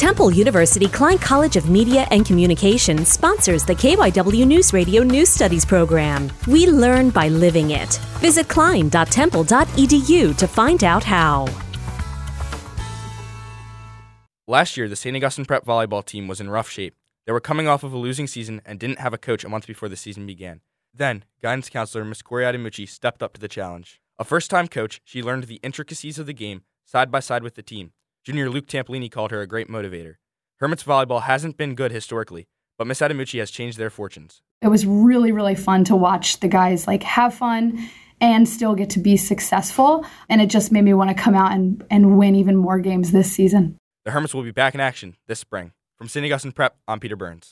Temple University Klein College of Media and Communication sponsors the KYW News Radio News Studies program. We learn by living it. Visit klein.temple.edu to find out how. Last year, the St. Augustine Prep volleyball team was in rough shape. They were coming off of a losing season and didn't have a coach a month before the season began. Then, guidance counselor Miss Corey Adamucci stepped up to the challenge. A first time coach, she learned the intricacies of the game side by side with the team Junior Luke Tampolini called her a great motivator. Hermits volleyball hasn't been good historically, but Miss Adamucci has changed their fortunes. It was really, really fun to watch the guys like have fun and still get to be successful. And it just made me want to come out and, and win even more games this season. The Hermits will be back in action this spring. From St. Augustine Prep, I'm Peter Burns.